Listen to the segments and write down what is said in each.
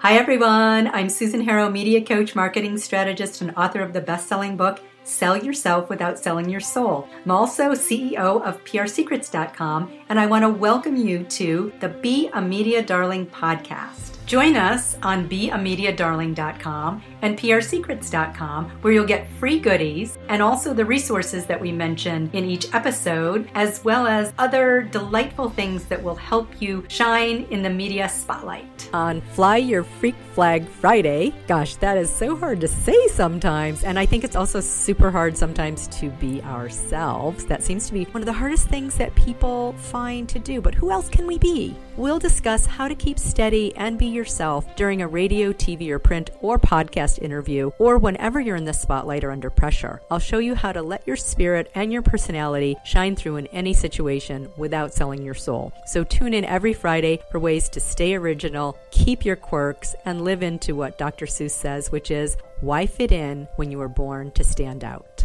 Hi, everyone. I'm Susan Harrow, media coach, marketing strategist, and author of the best selling book, Sell Yourself Without Selling Your Soul. I'm also CEO of PRSecrets.com, and I want to welcome you to the Be a Media Darling podcast. Join us on beamediadarling.com and prsecrets.com, where you'll get free goodies and also the resources that we mention in each episode, as well as other delightful things that will help you shine in the media spotlight. On Fly Your Freak Flag Friday, gosh, that is so hard to say sometimes, and I think it's also super hard sometimes to be ourselves. That seems to be one of the hardest things that people find to do, but who else can we be? We'll discuss how to keep steady and be yourself during a radio, TV, or print or podcast interview, or whenever you're in the spotlight or under pressure. I'll show you how to let your spirit and your personality shine through in any situation without selling your soul. So tune in every Friday for ways to stay original, keep your quirks, and live into what Dr. Seuss says, which is why fit in when you were born to stand out?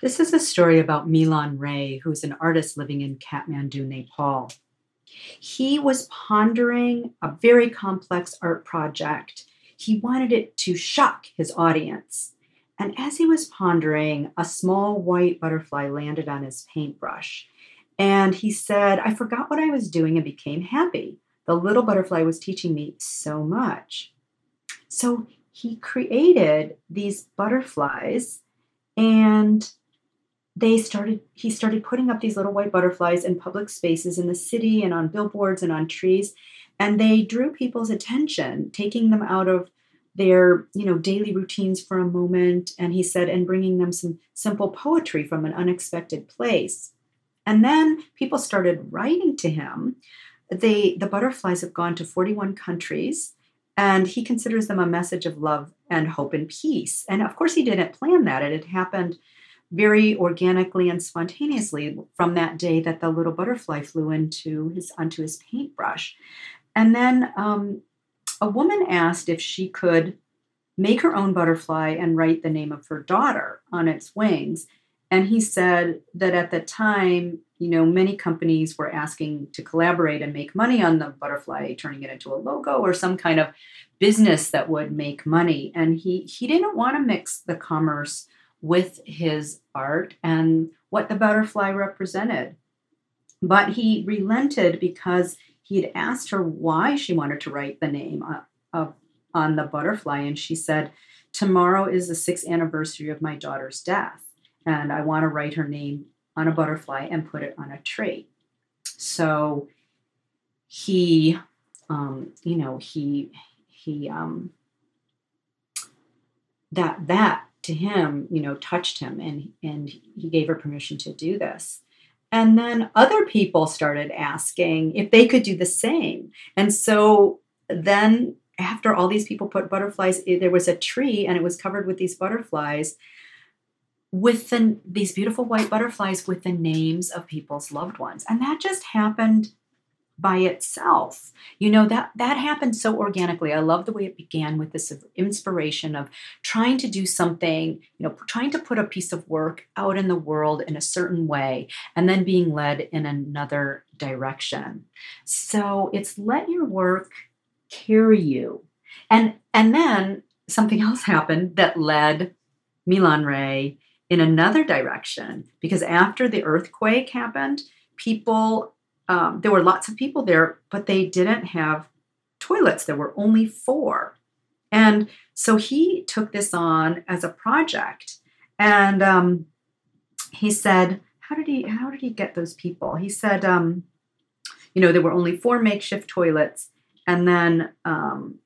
This is a story about Milan Rai, who's an artist living in Kathmandu, Nepal. He was pondering a very complex art project. He wanted it to shock his audience. And as he was pondering, a small white butterfly landed on his paintbrush. And he said, I forgot what I was doing and became happy. The little butterfly was teaching me so much. So he created these butterflies and they started he started putting up these little white butterflies in public spaces in the city and on billboards and on trees and they drew people's attention taking them out of their you know daily routines for a moment and he said and bringing them some simple poetry from an unexpected place and then people started writing to him they the butterflies have gone to 41 countries and he considers them a message of love and hope and peace and of course he didn't plan that it had happened very organically and spontaneously from that day that the little butterfly flew into his onto his paintbrush. And then um, a woman asked if she could make her own butterfly and write the name of her daughter on its wings. And he said that at the time, you know, many companies were asking to collaborate and make money on the butterfly, turning it into a logo or some kind of business that would make money. And he he didn't want to mix the commerce with his art and what the butterfly represented. But he relented because he had asked her why she wanted to write the name of, on the butterfly. And she said, Tomorrow is the sixth anniversary of my daughter's death. And I want to write her name on a butterfly and put it on a tree. So he, um, you know, he, he, um, that, that to him, you know, touched him and and he gave her permission to do this. And then other people started asking if they could do the same. And so then after all these people put butterflies, eh, there was a tree and it was covered with these butterflies with the, these beautiful white butterflies with the names of people's loved ones. And that just happened by itself. You know that that happened so organically. I love the way it began with this inspiration of trying to do something you know trying to put a piece of work out in the world in a certain way and then being led in another direction. So it's let your work carry you. And and then something else happened that led Milan Rai in another direction because after the earthquake happened people um, there were lots of people there, but they didn't have toilets. There were only four. And so he took this on as a project. And um, he said, how did he how did he get those people? He said, um, you know, there were only four makeshift toilets, and then um,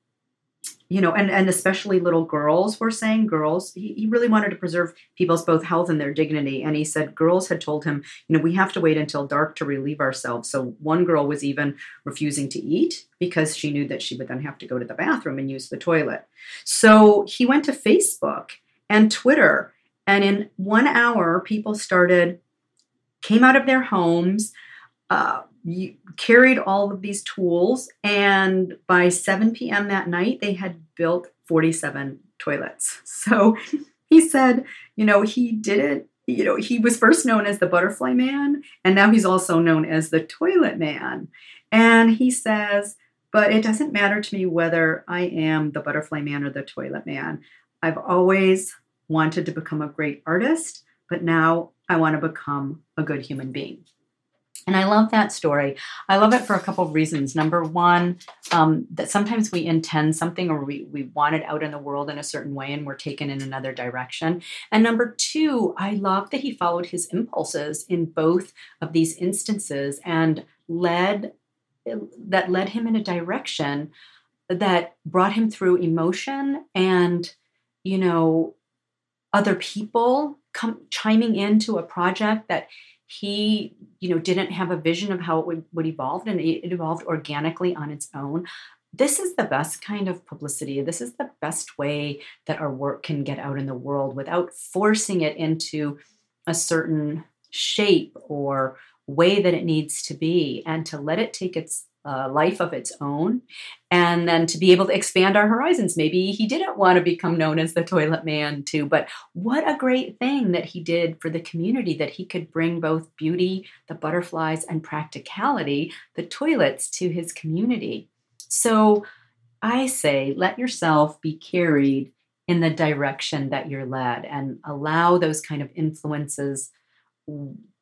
you know, and, and especially little girls were saying girls, he, he really wanted to preserve people's both health and their dignity. And he said girls had told him, you know, we have to wait until dark to relieve ourselves. So one girl was even refusing to eat because she knew that she would then have to go to the bathroom and use the toilet. So he went to Facebook and Twitter. And in one hour, people started, came out of their homes, uh, carried all of these tools and by 7 p.m that night they had built 47 toilets so he said you know he did it you know, he was first known as the butterfly man, and now he's also known as the toilet man. And he says, but it doesn't matter to me whether I am the butterfly man or the toilet man. I've always wanted to become a great artist, but now I want to become a good human being. And I love that story. I love it for a couple of reasons. Number one, um, that sometimes we intend something or we, we want it out in the world in a certain way and we're taken in another direction. And number two, I love that he followed his impulses in both of these instances and led that led him in a direction that brought him through emotion and you know other people come chiming into a project that he you know didn't have a vision of how it would, would evolve and it, it evolved organically on its own. This is the best kind of publicity. This is the best way that our work can get out in the world without forcing it into a certain shape or way that it needs to be. And to let it take its uh, life of its own and then to be able to expand our horizons. Maybe he didn't want to become known as the toilet man too but what a great thing that he did for the community that he could bring both beauty the butterflies and practicality the toilets to his community. So i say let yourself be carried in the direction that you're led and allow those kind of influences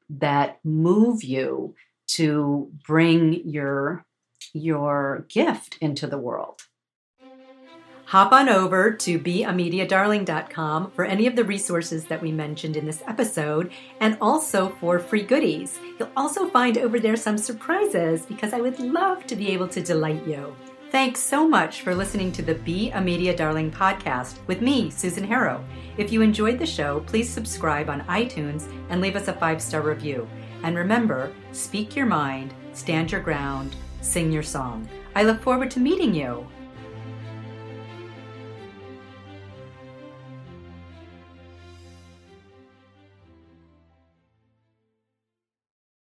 that move you to bring your your gift into the world. Hop on over to beamediadarling.com for any of the resources that we mentioned in this episode and also for free goodies. You'll also find over there some surprises because I would love to be able to delight you. Thanks so much for listening to the Be a Media Darling podcast with me, Susan Harrow. If you enjoyed the show, please subscribe on iTunes and leave us a five star review. And remember, speak your mind, stand your ground, sing your song. I look forward to meeting you.